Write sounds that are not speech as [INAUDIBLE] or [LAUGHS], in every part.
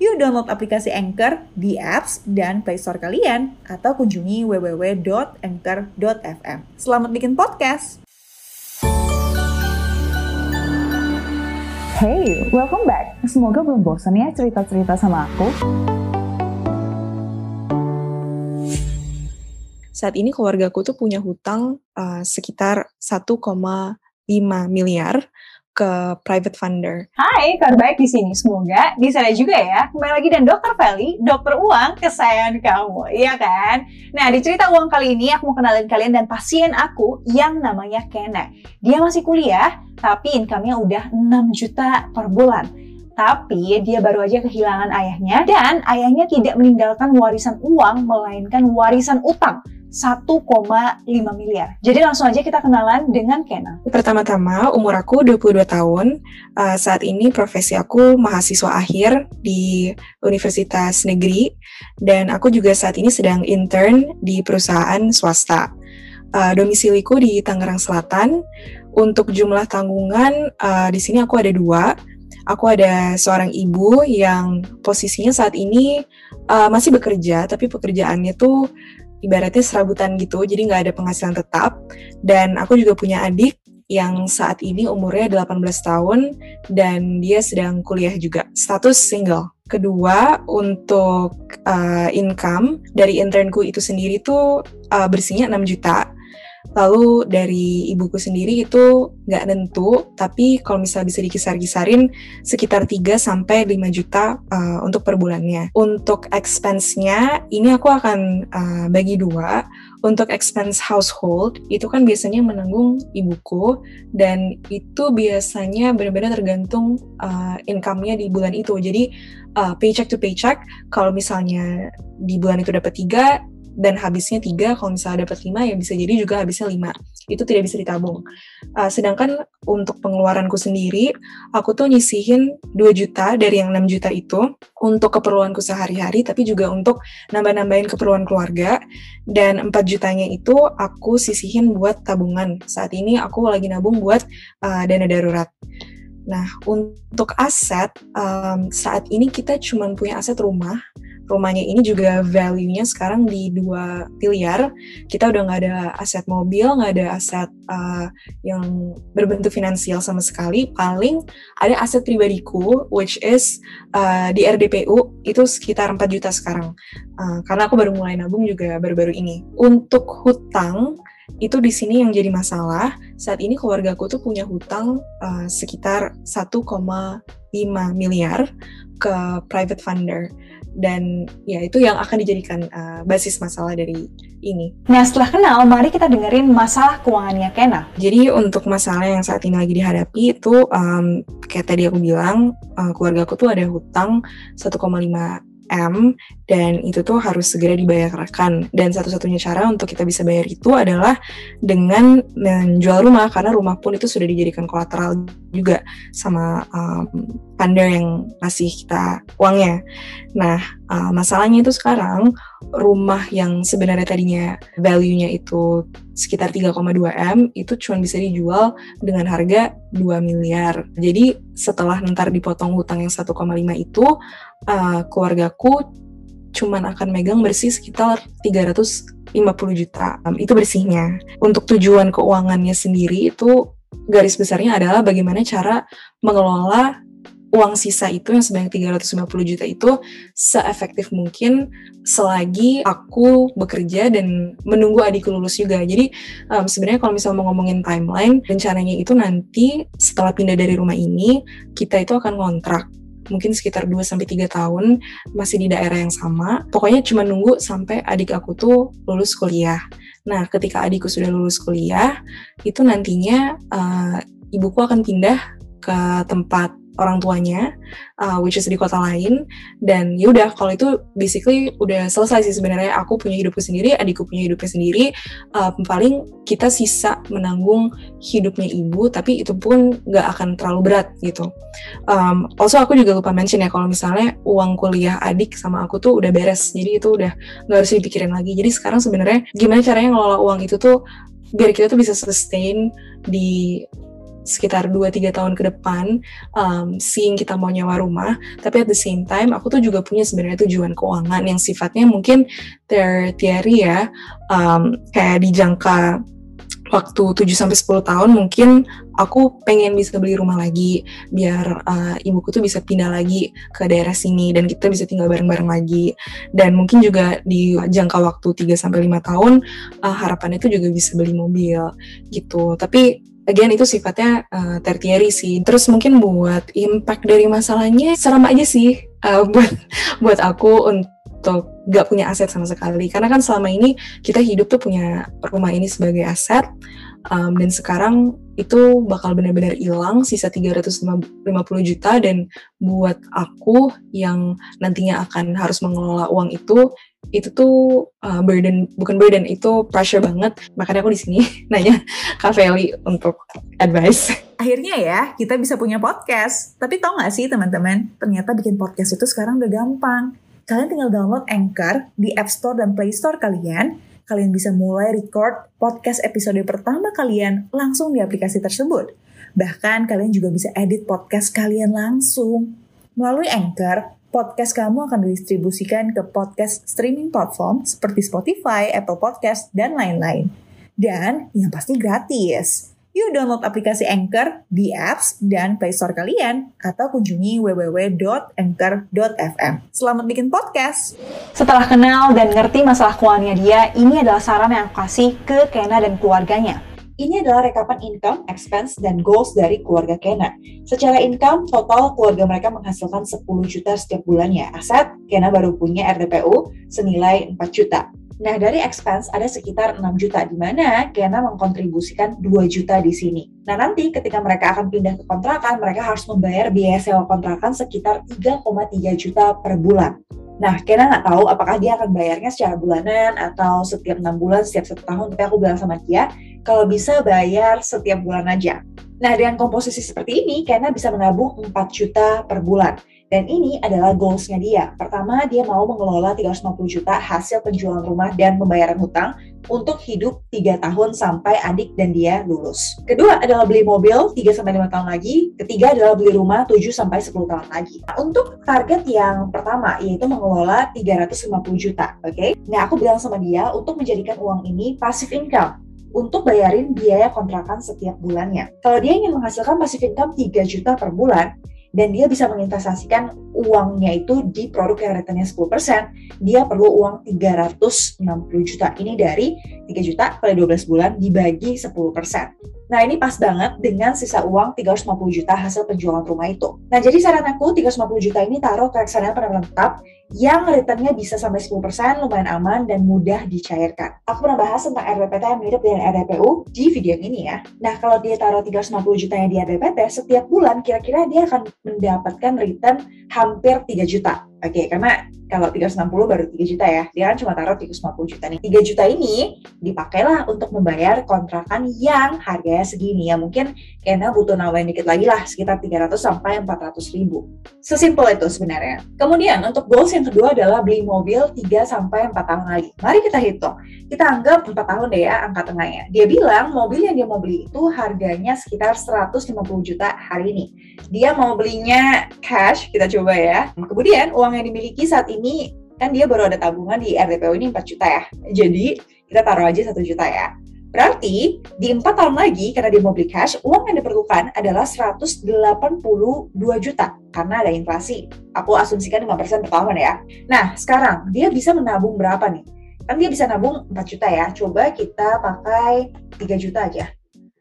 Yuk download aplikasi Anchor di apps dan Play Store kalian atau kunjungi www.anchor.fm. Selamat bikin podcast. Hey, welcome back. Semoga belum bosan ya cerita-cerita sama aku. Saat ini keluargaku tuh punya hutang uh, sekitar 1,5 miliar ke private funder. Hai, kabar baik di sini. Semoga di sana juga ya. Kembali lagi dan Dokter Feli, dokter uang kesayangan kamu, iya kan? Nah, di cerita uang kali ini aku mau kenalin kalian dan pasien aku yang namanya Kena. Dia masih kuliah, tapi income-nya udah 6 juta per bulan. Tapi dia baru aja kehilangan ayahnya dan ayahnya tidak meninggalkan warisan uang melainkan warisan utang 1,5 miliar. Jadi langsung aja kita kenalan dengan Kena. Pertama-tama, umur aku 22 tahun. Uh, saat ini profesi aku mahasiswa akhir di Universitas Negeri. Dan aku juga saat ini sedang intern di perusahaan swasta. Uh, domisiliku di Tangerang Selatan. Untuk jumlah tanggungan, uh, di sini aku ada dua. Aku ada seorang ibu yang posisinya saat ini uh, masih bekerja, tapi pekerjaannya tuh ibaratnya serabutan gitu, jadi nggak ada penghasilan tetap. Dan aku juga punya adik yang saat ini umurnya 18 tahun dan dia sedang kuliah juga, status single. Kedua, untuk uh, income dari internku itu sendiri tuh uh, bersihnya 6 juta Lalu dari ibuku sendiri itu nggak nentu, tapi kalau misalnya bisa dikisar-kisarin sekitar 3 sampai 5 juta uh, untuk per bulannya. Untuk expense-nya ini aku akan uh, bagi dua. Untuk expense household itu kan biasanya menanggung ibuku dan itu biasanya benar-benar tergantung uh, income-nya di bulan itu. Jadi uh, paycheck to paycheck kalau misalnya di bulan itu dapat tiga dan habisnya tiga kalau misalnya dapat lima ya bisa jadi juga habisnya lima. Itu tidak bisa ditabung. Uh, sedangkan untuk pengeluaranku sendiri aku tuh nyisihin 2 juta dari yang 6 juta itu untuk keperluanku sehari-hari tapi juga untuk nambah-nambahin keperluan keluarga. Dan 4 jutanya itu aku sisihin buat tabungan. Saat ini aku lagi nabung buat uh, dana darurat. Nah, untuk aset, um, saat ini kita cuma punya aset rumah, rumahnya ini juga value-nya sekarang di dua miliar. Kita udah nggak ada aset mobil, nggak ada aset uh, yang berbentuk finansial sama sekali. Paling ada aset pribadiku, which is uh, di RDPU itu sekitar 4 juta sekarang. Uh, karena aku baru mulai nabung juga baru-baru ini. Untuk hutang itu di sini yang jadi masalah. Saat ini keluarga aku tuh punya hutang uh, sekitar 1,5 miliar ke private funder dan ya itu yang akan dijadikan uh, basis masalah dari ini. Nah setelah kenal, mari kita dengerin masalah keuangannya Kena. Jadi untuk masalah yang saat ini lagi dihadapi itu um, kayak tadi aku bilang, uh, keluarga aku tuh ada hutang 1,5 M dan itu tuh harus segera dibayarkan dan satu-satunya cara untuk kita bisa bayar itu adalah dengan menjual rumah karena rumah pun itu sudah dijadikan kolateral juga sama um, funder yang ngasih kita uangnya. Nah, uh, masalahnya itu sekarang rumah yang sebenarnya tadinya value-nya itu sekitar 3,2 M itu cuma bisa dijual dengan harga 2 miliar. Jadi setelah ntar dipotong hutang yang 1,5 itu uh, keluargaku cuman akan megang bersih sekitar 350 juta. Um, itu bersihnya. Untuk tujuan keuangannya sendiri itu garis besarnya adalah bagaimana cara mengelola uang sisa itu yang sebanyak 350 juta itu seefektif mungkin selagi aku bekerja dan menunggu adikku lulus juga. Jadi um, sebenarnya kalau misalnya mau ngomongin timeline, rencananya itu nanti setelah pindah dari rumah ini, kita itu akan kontrak mungkin sekitar 2 sampai 3 tahun masih di daerah yang sama. Pokoknya cuma nunggu sampai adik aku tuh lulus kuliah. Nah, ketika adikku sudah lulus kuliah, itu nantinya uh, ibuku akan pindah ke tempat orang tuanya, uh, which is di kota lain. Dan yaudah, kalau itu basically udah selesai sih sebenarnya. Aku punya hidupku sendiri, adikku punya hidupnya sendiri. Uh, paling kita sisa menanggung hidupnya ibu, tapi itu pun nggak akan terlalu berat gitu. Um, also aku juga lupa mention ya kalau misalnya uang kuliah adik sama aku tuh udah beres, jadi itu udah nggak harus dipikirin lagi. Jadi sekarang sebenarnya gimana caranya ngelola uang itu tuh biar kita tuh bisa sustain di sekitar 2-3 tahun ke depan um, seeing kita mau nyewa rumah. Tapi at the same time aku tuh juga punya sebenarnya tujuan keuangan yang sifatnya mungkin tertiary ya. Um, kayak di jangka waktu 7 sampai 10 tahun mungkin aku pengen bisa beli rumah lagi biar uh, ibuku tuh bisa pindah lagi ke daerah sini dan kita bisa tinggal bareng-bareng lagi. Dan mungkin juga di jangka waktu 3 sampai 5 tahun uh, harapannya tuh juga bisa beli mobil gitu. Tapi again itu sifatnya uh, tertiary sih. Terus mungkin buat impact dari masalahnya serem aja sih uh, [LAUGHS] buat buat aku untuk gak punya aset sama sekali. Karena kan selama ini kita hidup tuh punya rumah ini sebagai aset um, dan sekarang itu bakal benar-benar hilang sisa 350 juta dan buat aku yang nantinya akan harus mengelola uang itu itu tuh uh, burden bukan burden itu pressure banget. Makanya aku di sini [LAUGHS] nanya Kak Feli untuk advice. Akhirnya ya kita bisa punya podcast. Tapi tau gak sih teman-teman ternyata bikin podcast itu sekarang udah gampang. Kalian tinggal download Anchor di App Store dan Play Store kalian kalian bisa mulai record podcast episode pertama kalian langsung di aplikasi tersebut bahkan kalian juga bisa edit podcast kalian langsung melalui Anchor podcast kamu akan didistribusikan ke podcast streaming platform seperti Spotify, Apple Podcast, dan lain-lain. Dan yang pasti gratis. Yuk download aplikasi Anchor di apps dan Play Store kalian atau kunjungi www.anchor.fm. Selamat bikin podcast. Setelah kenal dan ngerti masalah keuangannya dia, ini adalah saran yang aku kasih ke Kena dan keluarganya. Ini adalah rekapan income, expense, dan goals dari keluarga Kena. Secara income, total keluarga mereka menghasilkan 10 juta setiap bulannya. Aset, Kena baru punya RDPU senilai 4 juta. Nah, dari expense ada sekitar 6 juta, di mana Kena mengkontribusikan 2 juta di sini. Nah, nanti ketika mereka akan pindah ke kontrakan, mereka harus membayar biaya sewa kontrakan sekitar 3,3 juta per bulan. Nah, Kena nggak tahu apakah dia akan bayarnya secara bulanan atau setiap enam bulan, setiap satu tahun. Tapi aku bilang sama dia, kalau bisa bayar setiap bulan aja. Nah, dengan komposisi seperti ini, Kena bisa menabung 4 juta per bulan. Dan ini adalah goalsnya dia. Pertama, dia mau mengelola 350 juta hasil penjualan rumah dan pembayaran hutang untuk hidup 3 tahun sampai adik dan dia lulus. Kedua adalah beli mobil 3-5 tahun lagi. Ketiga adalah beli rumah 7-10 tahun lagi. Nah, untuk target yang pertama, yaitu mengelola 350 juta. Oke? Okay? Nah, aku bilang sama dia untuk menjadikan uang ini passive income untuk bayarin biaya kontrakan setiap bulannya. Kalau dia ingin menghasilkan passive income 3 juta per bulan, dan dia bisa menginvestasikan uangnya itu di produk yang returnnya 10%, dia perlu uang 360 juta. Ini dari 3 juta kali 12 bulan dibagi 10%. Nah ini pas banget dengan sisa uang 350 juta hasil penjualan rumah itu. Nah jadi saran aku 350 juta ini taruh ke reksadana penampilan tetap yang returnnya bisa sampai 10%, lumayan aman dan mudah dicairkan. Aku pernah bahas tentang RPPT yang mirip dengan RDPU di video ini ya. Nah kalau dia taruh 350 jutanya di RPPT, setiap bulan kira-kira dia akan mendapatkan return hampir 3 juta. Oke, okay, karena kalau 360 baru 3 juta ya, dia kan cuma taruh 350 juta nih. 3 juta ini dipakailah untuk membayar kontrakan yang harganya segini ya. Mungkin kayaknya butuh nambahin dikit lagi lah, sekitar 300 sampai 400 ribu. Sesimpel itu sebenarnya. Kemudian untuk goals yang kedua adalah beli mobil 3 sampai 4 tahun lagi. Mari kita hitung. Kita anggap 4 tahun deh ya angka tengahnya. Dia bilang mobil yang dia mau beli itu harganya sekitar 150 juta hari ini. Dia mau belinya cash, kita coba ya. Kemudian uang yang dimiliki saat ini kan dia baru ada tabungan di RDPO ini 4 juta ya. Jadi kita taruh aja 1 juta ya. Berarti di empat tahun lagi karena dia mau beli cash, uang yang diperlukan adalah 182 juta karena ada inflasi. Aku asumsikan 5% per tahun ya. Nah, sekarang dia bisa menabung berapa nih? Kan dia bisa nabung 4 juta ya. Coba kita pakai 3 juta aja.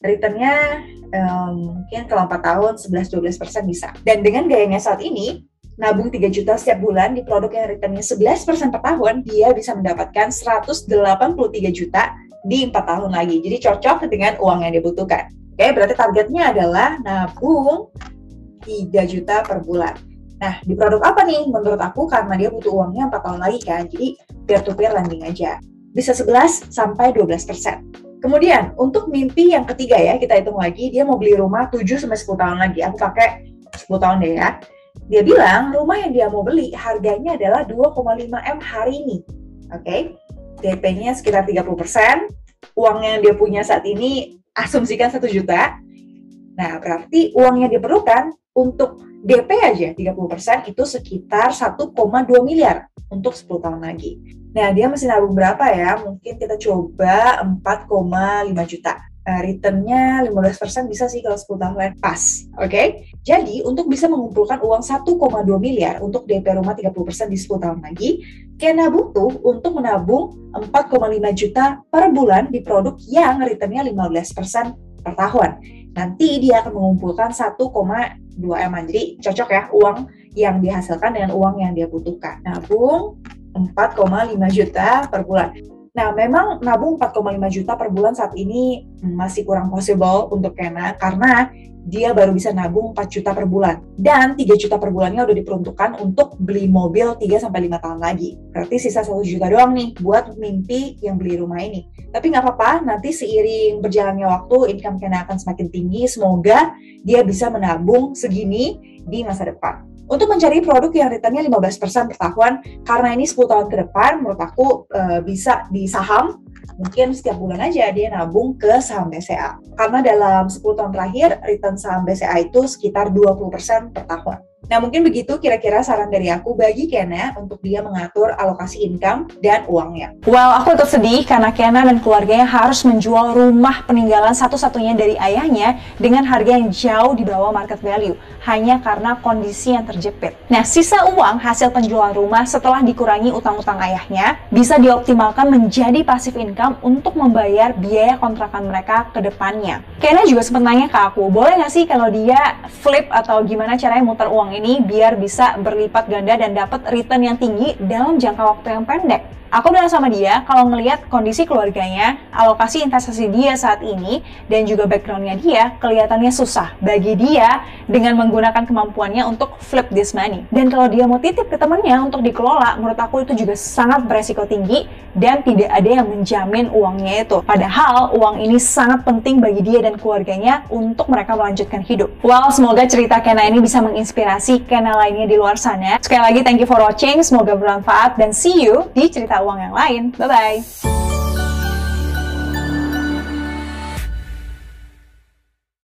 Returnnya um, mungkin kalau 4 tahun 11-12% bisa. Dan dengan gayanya saat ini, nabung 3 juta setiap bulan di produk yang returnnya 11% per tahun, dia bisa mendapatkan 183 juta di empat tahun lagi. Jadi cocok dengan uang yang dibutuhkan. Oke, berarti targetnya adalah nabung 3 juta per bulan. Nah, di produk apa nih? Menurut aku karena dia butuh uangnya 4 tahun lagi kan, jadi peer-to-peer lending aja. Bisa 11 sampai 12 persen. Kemudian, untuk mimpi yang ketiga ya, kita hitung lagi, dia mau beli rumah 7 sampai 10 tahun lagi. Aku pakai 10 tahun deh ya. Dia bilang rumah yang dia mau beli harganya adalah 2,5 M hari ini. Oke, okay? DP-nya sekitar 30 persen, uang yang dia punya saat ini asumsikan 1 juta. Nah, berarti uang yang diperlukan untuk DP aja 30% itu sekitar 1,2 miliar untuk 10 tahun lagi. Nah, dia masih nabung berapa ya? Mungkin kita coba 4,5 juta. Nah, returnnya 15% bisa sih kalau 10 tahun pas, oke? Okay? Jadi, untuk bisa mengumpulkan uang 1,2 miliar untuk DP rumah 30% di 10 tahun lagi, Kena butuh untuk menabung 4,5 juta per bulan di produk yang returnnya 15% per tahun. Nanti dia akan mengumpulkan 1,2 M. Jadi cocok ya uang yang dihasilkan dengan uang yang dia butuhkan. Nabung 4,5 juta per bulan. Nah, memang nabung 4,5 juta per bulan saat ini masih kurang possible untuk Kena karena dia baru bisa nabung 4 juta per bulan. Dan 3 juta per bulannya udah diperuntukkan untuk beli mobil 3 sampai 5 tahun lagi. Berarti sisa 1 juta doang nih buat mimpi yang beli rumah ini. Tapi nggak apa-apa, nanti seiring berjalannya waktu income Kena akan semakin tinggi. Semoga dia bisa menabung segini di masa depan untuk mencari produk yang returnnya 15% per tahun karena ini 10 tahun ke depan menurut aku e, bisa di saham mungkin setiap bulan aja dia nabung ke saham BCA karena dalam 10 tahun terakhir return saham BCA itu sekitar 20% per tahun Nah, mungkin begitu kira-kira saran dari aku bagi Kena untuk dia mengatur alokasi income dan uangnya. Well, aku ikut sedih karena Kena dan keluarganya harus menjual rumah peninggalan satu-satunya dari ayahnya dengan harga yang jauh di bawah market value, hanya karena kondisi yang terjepit. Nah, sisa uang hasil penjualan rumah setelah dikurangi utang-utang ayahnya bisa dioptimalkan menjadi passive income untuk membayar biaya kontrakan mereka ke depannya. Kena juga sempat nanya ke aku, boleh nggak sih kalau dia flip atau gimana caranya muter uang ini biar bisa berlipat ganda dan dapat return yang tinggi dalam jangka waktu yang pendek. Aku bilang sama dia, kalau ngelihat kondisi keluarganya, alokasi investasi dia saat ini, dan juga backgroundnya dia, kelihatannya susah bagi dia dengan menggunakan kemampuannya untuk flip this money. Dan kalau dia mau titip ke temannya untuk dikelola, menurut aku itu juga sangat beresiko tinggi, dan tidak ada yang menjamin uangnya itu. Padahal uang ini sangat penting bagi dia dan keluarganya untuk mereka melanjutkan hidup. Well, semoga cerita Kena ini bisa menginspirasi Kena lainnya di luar sana. Sekali lagi, thank you for watching. Semoga bermanfaat dan see you di cerita uang yang lain. Bye-bye!